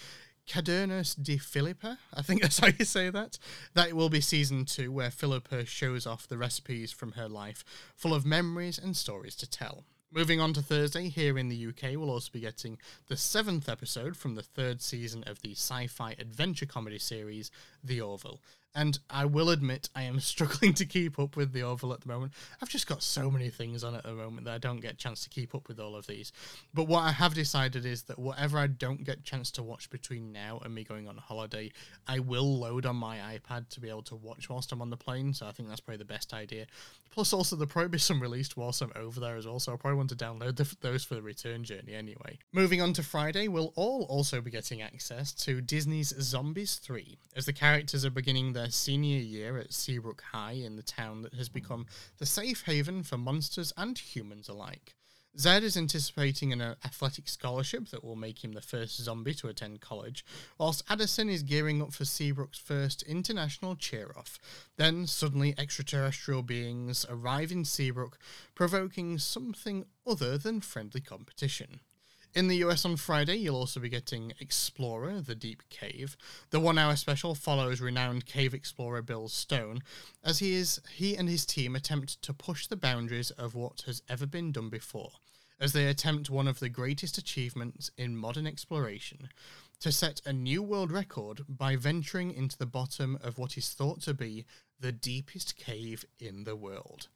Cadernus de Philippa, I think that's how you say that. That will be season two, where Philippa shows off the recipes from her life, full of memories and stories to tell. Moving on to Thursday, here in the UK, we'll also be getting the seventh episode from the third season of the sci fi adventure comedy series, The Orville and I will admit I am struggling to keep up with the Orville at the moment. I've just got so many things on at the moment that I don't get a chance to keep up with all of these. But what I have decided is that whatever I don't get a chance to watch between now and me going on holiday, I will load on my iPad to be able to watch whilst I'm on the plane. So I think that's probably the best idea. Plus, also there'll probably be some released whilst I'm over there as well. So I'll probably want to download the, those for the return journey anyway. Moving on to Friday, we'll all also be getting access to Disney's Zombies 3 as the characters are beginning their their senior year at Seabrook High in the town that has become the safe haven for monsters and humans alike. Zed is anticipating an uh, athletic scholarship that will make him the first zombie to attend college, whilst Addison is gearing up for Seabrook's first international cheer off. Then, suddenly, extraterrestrial beings arrive in Seabrook, provoking something other than friendly competition. In the US on Friday, you'll also be getting Explorer, The Deep Cave. The one hour special follows renowned cave explorer Bill Stone as he is he and his team attempt to push the boundaries of what has ever been done before, as they attempt one of the greatest achievements in modern exploration to set a new world record by venturing into the bottom of what is thought to be the deepest cave in the world.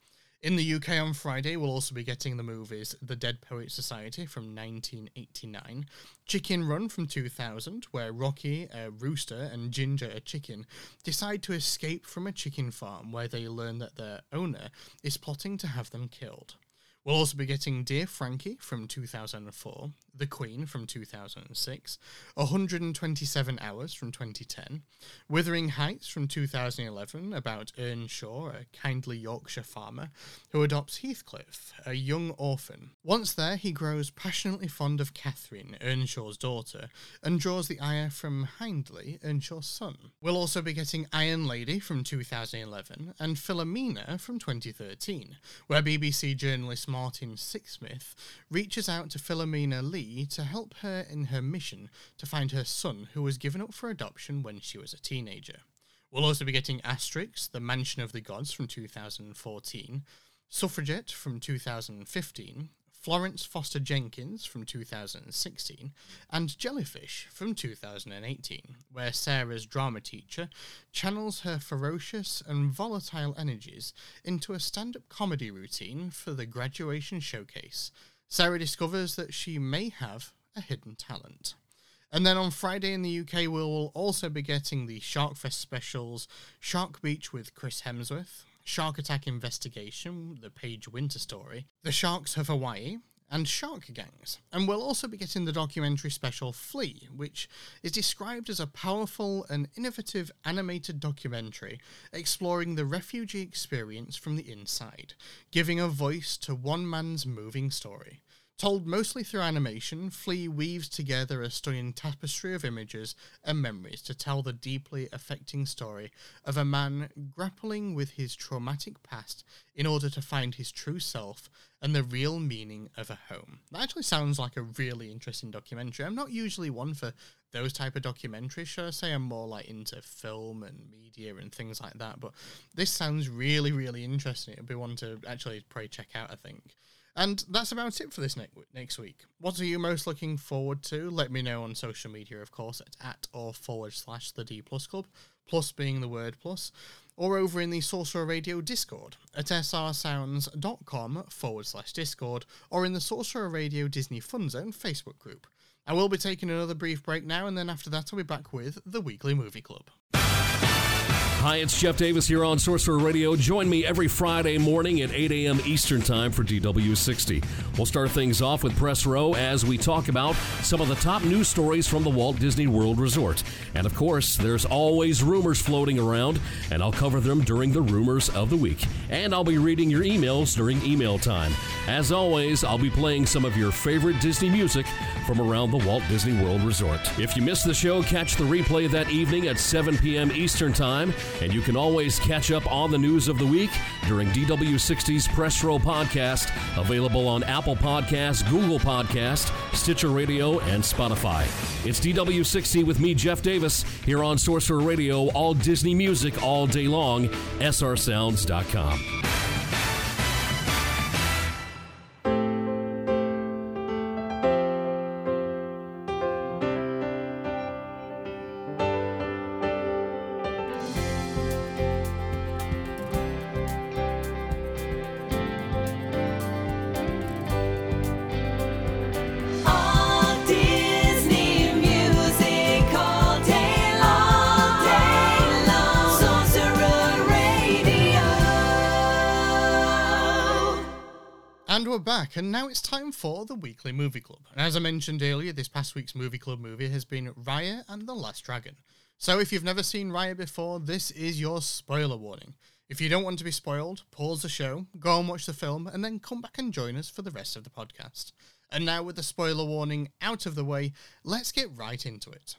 In the UK on Friday, we'll also be getting the movies The Dead Poet Society from 1989, Chicken Run from 2000, where Rocky, a rooster, and Ginger, a chicken, decide to escape from a chicken farm where they learn that their owner is plotting to have them killed. We'll also be getting Dear Frankie from 2004, The Queen from 2006, 127 Hours from 2010, Wuthering Heights from 2011 about Earnshaw, a kindly Yorkshire farmer who adopts Heathcliff, a young orphan. Once there, he grows passionately fond of Catherine, Earnshaw's daughter, and draws the ire from Hindley, Earnshaw's son. We'll also be getting Iron Lady from 2011 and Philomena from 2013, where BBC journalist Martin Sixsmith reaches out to Philomena Lee to help her in her mission to find her son, who was given up for adoption when she was a teenager. We'll also be getting Asterix, The Mansion of the Gods from 2014, Suffragette from 2015, Florence Foster Jenkins from 2016, and Jellyfish from 2018, where Sarah's drama teacher channels her ferocious and volatile energies into a stand up comedy routine for the graduation showcase. Sarah discovers that she may have a hidden talent. And then on Friday in the UK, we'll also be getting the Sharkfest specials Shark Beach with Chris Hemsworth, Shark Attack Investigation, the Paige Winter story, The Sharks of Hawaii, and Shark Gangs. And we'll also be getting the documentary special Flee, which is described as a powerful and innovative animated documentary exploring the refugee experience from the inside, giving a voice to one man's moving story. Told mostly through animation, Flee weaves together a stunning tapestry of images and memories to tell the deeply affecting story of a man grappling with his traumatic past in order to find his true self and the real meaning of a home. That actually sounds like a really interesting documentary. I'm not usually one for those type of documentaries, should I say? I'm more like into film and media and things like that. But this sounds really, really interesting. It'd be one to actually probably check out, I think. And that's about it for this ne- next week. What are you most looking forward to? Let me know on social media, of course, at, at or forward slash the D Plus Club, plus being the word plus, or over in the Sorcerer Radio Discord at srsounds.com forward slash Discord, or in the Sorcerer Radio Disney Fun Zone Facebook group. I will be taking another brief break now, and then after that, I'll be back with the Weekly Movie Club. Hi, it's Jeff Davis here on Sorcerer Radio. Join me every Friday morning at 8 a.m. Eastern Time for DW60. We'll start things off with Press Row as we talk about some of the top news stories from the Walt Disney World Resort. And of course, there's always rumors floating around, and I'll cover them during the Rumors of the Week. And I'll be reading your emails during email time. As always, I'll be playing some of your favorite Disney music from around the Walt Disney World Resort. If you missed the show, catch the replay that evening at 7 p.m. Eastern Time. And you can always catch up on the news of the week during DW60's Press Row podcast, available on Apple Podcasts, Google Podcast, Stitcher Radio, and Spotify. It's DW60 with me, Jeff Davis, here on Sorcerer Radio, all Disney music all day long, srsounds.com. back, and now it's time for the weekly movie club. And as I mentioned earlier, this past week's movie club movie has been Raya and the Last Dragon. So if you've never seen Raya before, this is your spoiler warning. If you don't want to be spoiled, pause the show, go and watch the film, and then come back and join us for the rest of the podcast. And now, with the spoiler warning out of the way, let's get right into it.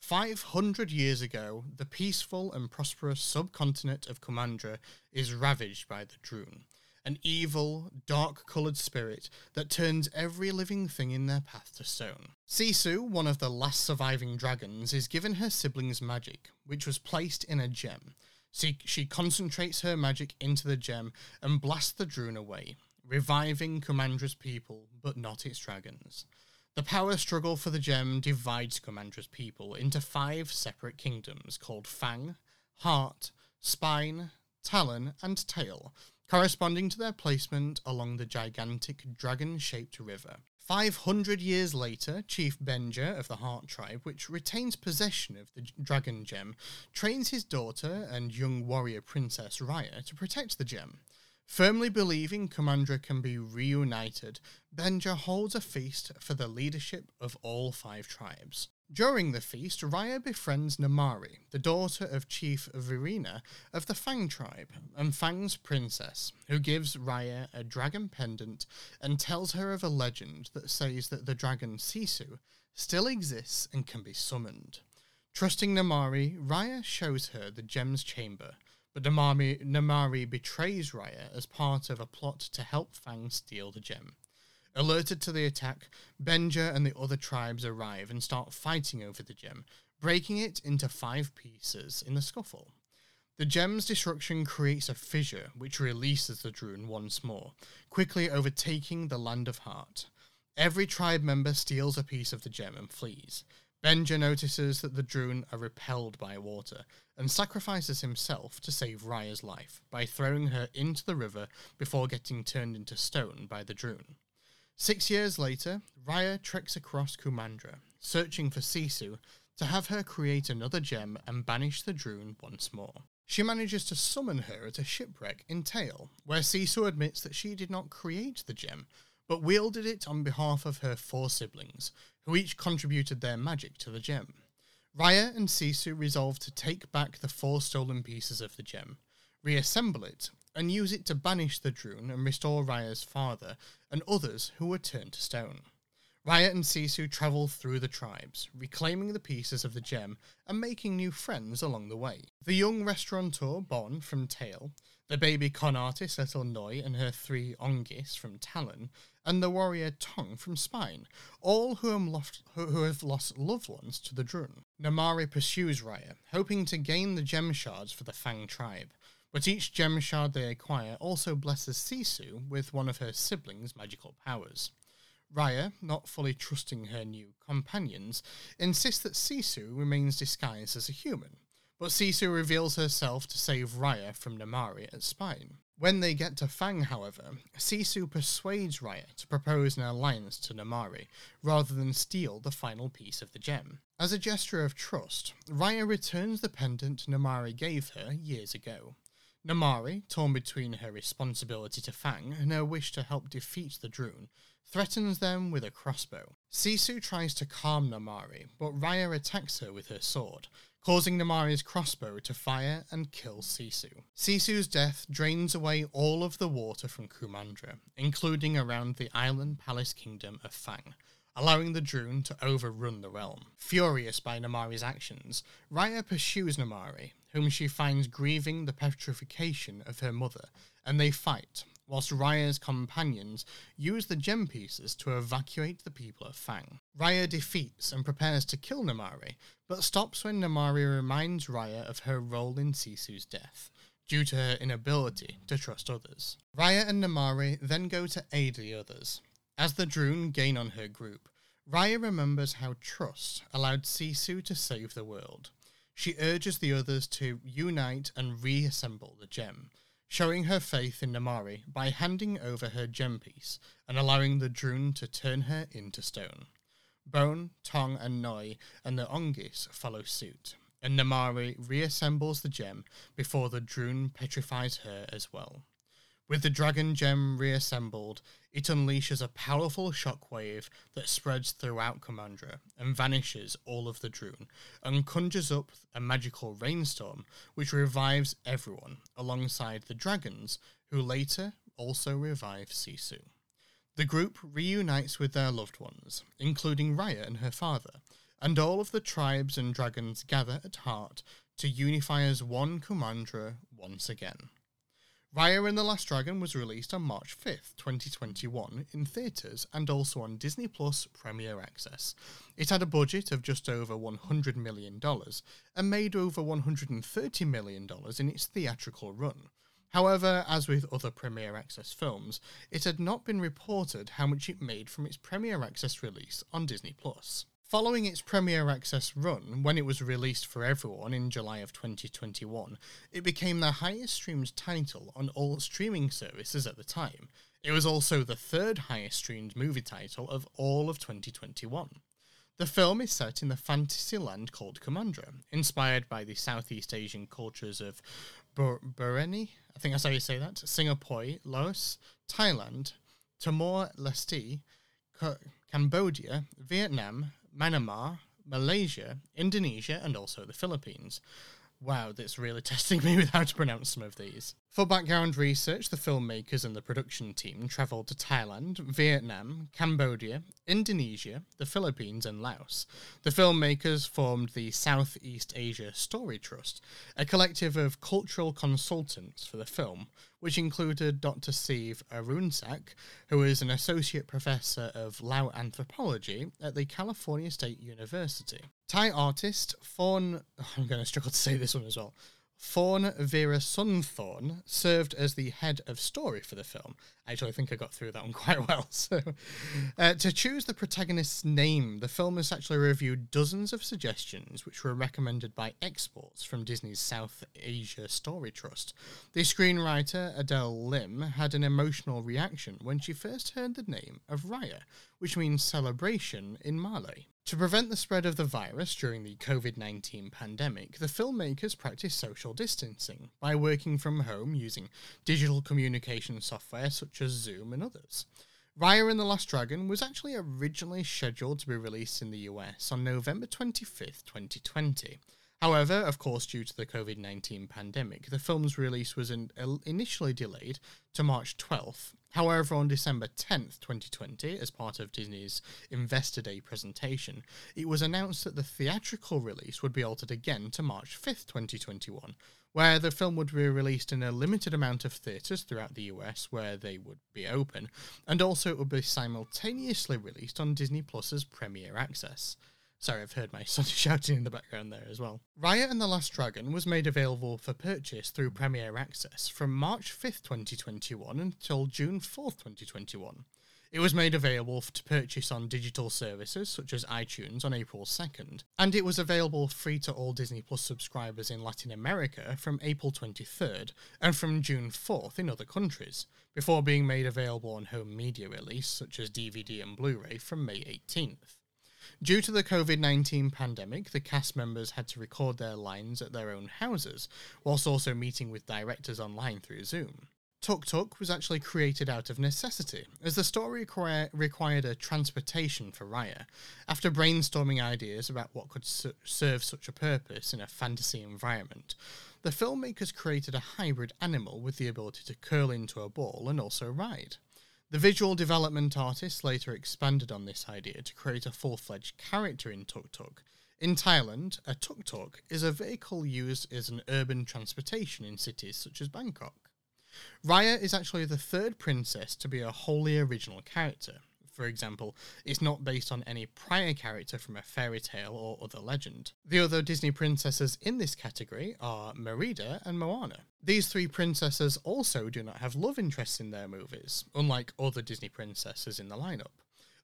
500 years ago, the peaceful and prosperous subcontinent of Kumandra is ravaged by the Druun an evil, dark coloured spirit that turns every living thing in their path to stone. Sisu, one of the last surviving dragons, is given her siblings magic, which was placed in a gem. She, she concentrates her magic into the gem and blasts the Druun away, reviving Kumandra's people, but not its dragons. The power struggle for the gem divides Kumandra's people into five separate kingdoms called Fang, Heart, Spine, Talon, and Tail, corresponding to their placement along the gigantic dragon shaped river. 500 years later, Chief Benja of the Heart Tribe, which retains possession of the dragon gem, trains his daughter and young warrior princess Raya to protect the gem. Firmly believing Kumandra can be reunited, Benja holds a feast for the leadership of all five tribes. During the feast, Raya befriends Namaari, the daughter of Chief Virana of the Fang tribe, and Fang's princess, who gives Raya a dragon pendant and tells her of a legend that says that the dragon Sisu still exists and can be summoned. Trusting Namaari, Raya shows her the gem's chamber, but Namari, Namaari betrays Raya as part of a plot to help Fang steal the gem. Alerted to the attack, Benja and the other tribes arrive and start fighting over the gem, breaking it into five pieces in the scuffle. The gem's destruction creates a fissure which releases the Druun once more, quickly overtaking the Land of Heart. Every tribe member steals a piece of the gem and flees. Benja notices that the Druun are repelled by water and sacrifices himself to save Raya's life by throwing her into the river before getting turned into stone by the Druun. Six years later, Raya treks across Kumandra, searching for Sisu to have her create another gem and banish the Druun once more. She manages to summon her at a shipwreck in Tail, where Sisu admits that she did not create the gem, but wielded it on behalf of her four siblings, who each contributed their magic to the gem. Raya and Sisu resolve to take back the four stolen pieces of the gem. reassemble it, and use it to banish the Druun and restore Raya's father and others who were turned to stone. Raya and Sisu travel through the tribes, reclaiming the pieces of the gem and making new friends along the way. The young restaurateur Boun from Tail, the baby con artist Little Noi and her three Ongis from Talon, and the warrior Tong from Spine, all who have, lost, who have lost loved ones to the Druun. Namaari pursues Raya, hoping to gain the gem shards for the Fang tribe, but each gem shard they acquire also blesses Sisu with one of her siblings' magical powers. Raya, not fully trusting her new companions, insists that Sisu remains disguised as a human, but Sisu reveals herself to save Raya from Namaari at Spine. When they get to Fang, however, Sisu persuades Raya to propose an alliance to Namaari, rather than steal the final piece of the gem. As a gesture of trust, Raya returns the pendant Namaari gave her years ago. Namaari, torn between her responsibility to Fang and her wish to help defeat the Druun, threatens them with a crossbow. Sisu tries to calm Namaari, but Raya attacks her with her sword, causing Namaari's crossbow to fire and kill Sisu. Sisu's death drains away all of the water from Kumandra, including around the island palace kingdom of Fang, allowing the Druun to overrun the realm. Furious by Namaari's actions, Raya pursues Namaari, whom she finds grieving the petrification of her mother, and they fight, whilst Raya's companions use the gem pieces to evacuate the people of Fang. Raya defeats and prepares to kill Namaari, but stops when Namaari reminds Raya of her role in Sisu's death, due to her inability to trust others. Raya and Namaari then go to aid the others. As the Druun gain on her group, Raya remembers how trust allowed Sisu to save the world. She urges the others to unite and reassemble the gem, showing her faith in Namaari by handing over her gem piece and allowing the Druun to turn her into stone. Boun, Tong, and Noi and the Ongis follow suit, and Namaari reassembles the gem before the Druun petrifies her as well. With the dragon gem reassembled, it unleashes a powerful shockwave that spreads throughout Kumandra and vanishes all of the Druun, and conjures up a magical rainstorm which revives everyone, alongside the dragons, who later also revive Sisu. The group reunites with their loved ones, including Raya and her father, and all of the tribes and dragons gather at heart to unify as one Kumandra once again. Raya and the Last Dragon was released on March 5th, 2021, in theatres and also on Disney Plus Premier Access. It had a budget of just over $100 million and made over $130 million in its theatrical run. However, as with other Premier Access films, it had not been reported how much it made from its Premier Access release on Disney Plus. Following its Premier Access run, when it was released for everyone in July of 2021, it became the highest streamed title on all streaming services at the time. It was also the third highest streamed movie title of all of 2021. The film is set in the fantasy land called Kumandra, inspired by the Southeast Asian cultures of Bur- I think that's how you say that, Singapore, Laos, Thailand, Timor Leste, Cambodia, Vietnam, Myanmar, Malaysia, Indonesia, and also the Philippines. Wow, that's really testing me with how to pronounce some of these. For background research, the filmmakers and the production team travelled to Thailand, Vietnam, Cambodia, Indonesia, the Philippines, and Laos. The filmmakers formed the Southeast Asia Story Trust, a collective of cultural consultants for the film, which included Dr. Steve Arounsack, who is an associate professor of Lao anthropology at the California State University. Thai artist Fawn, I'm going to struggle to say this one as well. Fawn Veerasunthorn served as the head of story for the film. Actually, I think I got through that one quite well. So, uh, to choose the protagonist's name, the film has actually reviewed dozens of suggestions which were recommended by experts from Disney's South Asia Story Trust. The screenwriter Adele Lim had an emotional reaction when she first heard the name of Raya, which means celebration in Malay. To prevent the spread of the virus during the COVID 19 pandemic, the filmmakers practiced social distancing by working from home using digital communication software such as Zoom and others. Raya and the Last Dragon was actually originally scheduled to be released in the US on November 25th, 2020. However, of course, due to the COVID 19 pandemic, the film's release was in, uh, initially delayed to March 12th. However, on December 10th, 2020, as part of Disney's Investor Day presentation, it was announced that the theatrical release would be altered again to March 5th, 2021, where the film would be released in a limited amount of theatres throughout the US where they would be open, and also it would be simultaneously released on Disney Plus's Premier Access. Sorry, I've heard my son shouting in the background there as well. Raya and the Last Dragon was made available for purchase through Premier Access from March 5th, 2021 until June 4th, 2021. It was made available to purchase on digital services such as iTunes on April 2nd, and it was available free to all Disney Plus subscribers in Latin America from April 23rd and from June 4th in other countries, before being made available on home media release such as DVD and Blu ray from May 18th. Due to the COVID 19 pandemic, the cast members had to record their lines at their own houses, whilst also meeting with directors online through Zoom. Tuk Tuk was actually created out of necessity, as the story require, required a transportation for Raya. After brainstorming ideas about what could su- serve such a purpose in a fantasy environment, the filmmakers created a hybrid animal with the ability to curl into a ball and also ride. The visual development artists later expanded on this idea to create a full fledged character in Tuk Tuk. In Thailand, a tuk tuk is a vehicle used as an urban transportation in cities such as Bangkok. Raya is actually the third princess to be a wholly original character for example, is not based on any prior character from a fairy tale or other legend. The other Disney princesses in this category are Merida and Moana. These three princesses also do not have love interests in their movies, unlike other Disney princesses in the lineup.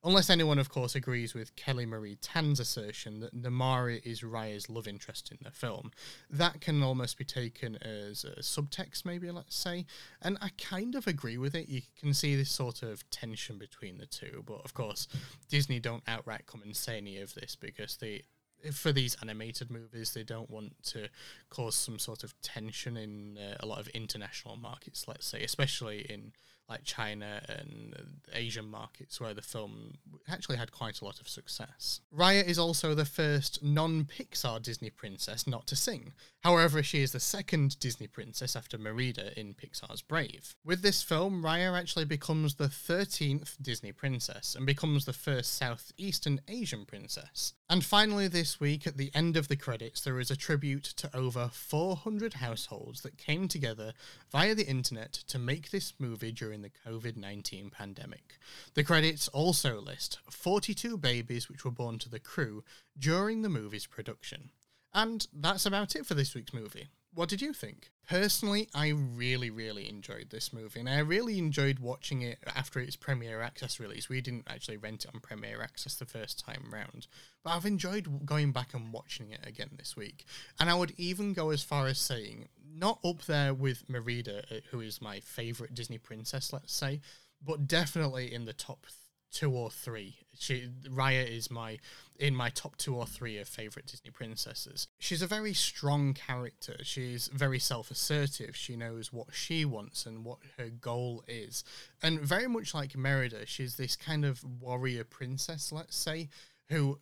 Unless anyone, of course, agrees with Kelly Marie Tran's assertion that Namaari is Raya's love interest in the film, that can almost be taken as a subtext, maybe, let's say. And I kind of agree with it. You can see this sort of tension between the two. But of course, Disney don't outright come and say any of this because they for these animated movies, they don't want to cause some sort of tension in uh, a lot of international markets, let's say, especially in like China and Asian markets where the film actually had quite a lot of success. Raya is also the first non Pixar Disney princess not to sing. However, she is the second Disney princess after Merida in Pixar's Brave. With this film, Raya actually becomes the 13th Disney princess and becomes the first Southeastern Asian princess. And finally, this week, at the end of the credits, there is a tribute to over 400 households that came together via the internet to make this movie during the COVID 19 pandemic. The credits also list 42 babies which were born to the crew during the movie's production. And that's about it for this week's movie. What did you think? Personally, I really, really enjoyed this movie, and I really enjoyed watching it after its Premier Access release. We didn't actually rent it on Premier Access the first time round, but I've enjoyed going back and watching it again this week. And I would even go as far as saying, not up there with Merida, uh, who is my favourite Disney princess, let's say, but definitely in the top two or three. She Raya is my in my top two or three of favorite Disney princesses. She's a very strong character. She's very self-assertive. She knows what she wants and what her goal is. And very much like Merida, she's this kind of warrior princess, let's say, who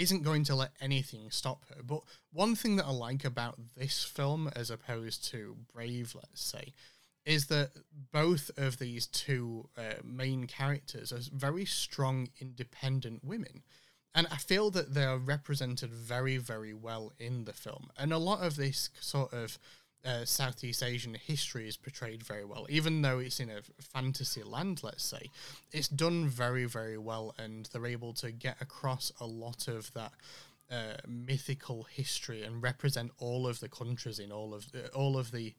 isn't going to let anything stop her. But one thing that I like about this film as opposed to Brave, let's say, is that both of these two uh, main characters are very strong, independent women. And I feel that they are represented very, very well in the film. And a lot of this sort of uh, Southeast Asian history is portrayed very well, even though it's in a fantasy land, let's say. It's done very, very well, and they're able to get across a lot of that uh, mythical history and represent all of the countries in all of uh, all of the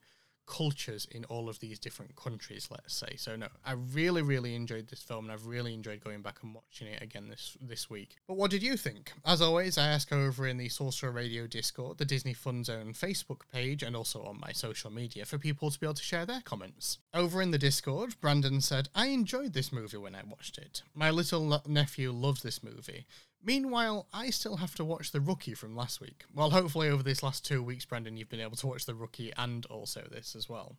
cultures in all of these different countries, let's say. So no, I really, really enjoyed this film and I've really enjoyed going back and watching it again this this week. But what did you think? As always, I ask over in the Sorcerer Radio Discord, the Disney Fun Zone Facebook page, and also on my social media for people to be able to share their comments. Over in the Discord, Brandon said, I enjoyed this movie when I watched it. My little nephew loves this movie. Meanwhile, I still have to watch The Rookie from last week. Well, hopefully, over this last two weeks, Brendan, you've been able to watch The Rookie and also this as well.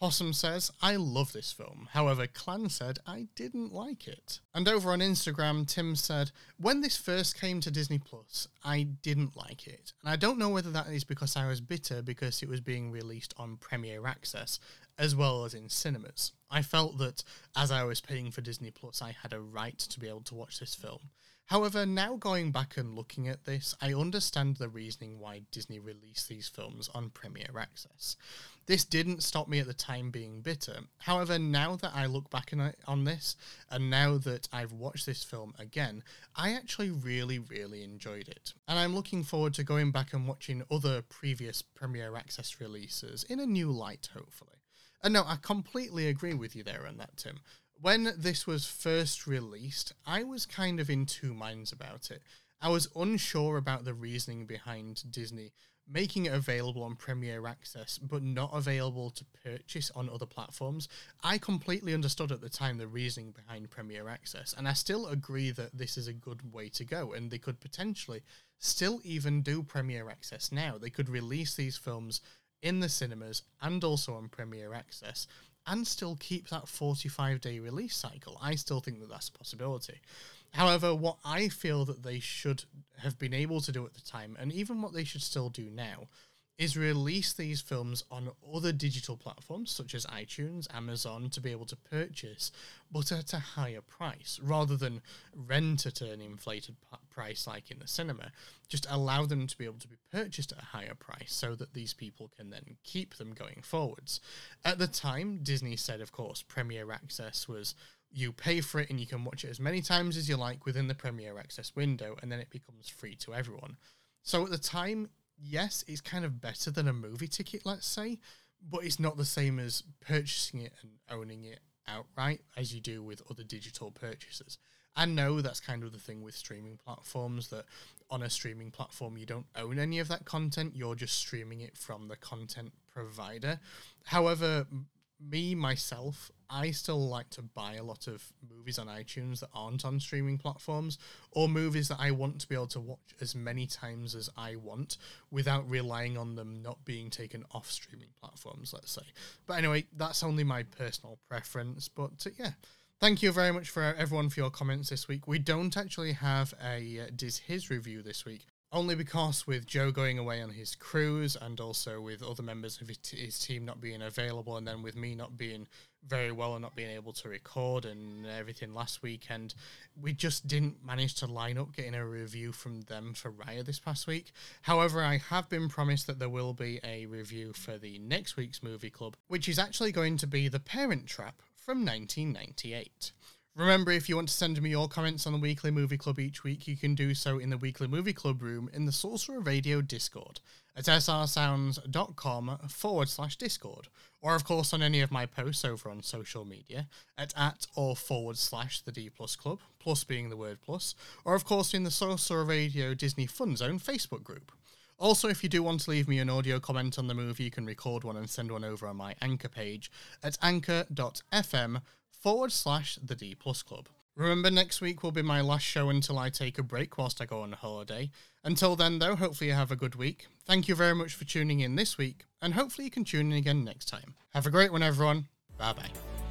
Possum says, I love this film. However, Clan said, I didn't like it. And over on Instagram, Tim said, When this first came to Disney Plus, I didn't like it. And I don't know whether that is because I was bitter because it was being released on Premier Access as well as in cinemas. I felt that as I was paying for Disney Plus, I had a right to be able to watch this film. However, now going back and looking at this, I understand the reasoning why Disney released these films on Premier Access. This didn't stop me at the time being bitter. However, now that I look back on this, and now that I've watched this film again, I actually really, really enjoyed it. And I'm looking forward to going back and watching other previous Premier Access releases in a new light, hopefully. And no, I completely agree with you there on that, Tim when this was first released, I was kind of in two minds about it. I was unsure about the reasoning behind Disney making it available on Premier Access but not available to purchase on other platforms. I completely understood at the time the reasoning behind Premier Access, and I still agree that this is a good way to go, and they could potentially still even do Premier Access now. They could release these films in the cinemas and also on Premier Access and still keep that 45 day release cycle. I still think that that's a possibility. However, what I feel that they should have been able to do at the time, and even what they should still do now, is release these films on other digital platforms such as iTunes, Amazon to be able to purchase, but at a higher price rather than rent at an inflated p- price like in the cinema. Just allow them to be able to be purchased at a higher price so that these people can then keep them going forwards. At the time, Disney said, of course, Premier Access was you pay for it and you can watch it as many times as you like within the Premier Access window, and then it becomes free to everyone. So at the time, yes, it's kind of better than a movie ticket, let's say, but it's not the same as purchasing it and owning it outright as you do with other digital purchases. I know that's kind of the thing with streaming platforms that on a streaming platform you don't own any of that content, you're just streaming it from the content provider. However, me myself, I still like to buy a lot of movies on iTunes that aren't on streaming platforms, or movies that I want to be able to watch as many times as I want without relying on them not being taken off streaming platforms, let's say. But anyway, that's only my personal preference. But uh, yeah, thank you very much for everyone for your comments this week. We don't actually have a uh, Diz His review this week, only because with Joe going away on his cruise and also with other members of his team not being available, and then with me not being very well and not being able to record and everything last weekend, we just didn't manage to line up getting a review from them for Raya this past week. However, I have been promised that there will be a review for the next week's movie club, which is actually going to be The Parent Trap from 1998. Remember, if you want to send me your comments on the Weekly Movie Club each week, you can do so in the Weekly Movie Club room in the Sorcerer Radio Discord at srsounds.com forward slash Discord, or of course on any of my posts over on social media at at or forward slash the D Plus Club, plus being the word plus, or of course in the Sorcerer Radio Disney Fun Zone Facebook group. Also, if you do want to leave me an audio comment on the movie, you can record one and send one over on my Anchor page at anchor.fm forward slash the D Plus Club. Remember, next week will be my last show until I take a break whilst I go on holiday. Until then, though, hopefully you have a good week. Thank you very much for tuning in this week, and hopefully you can tune in again next time. Have a great one, everyone. Bye bye.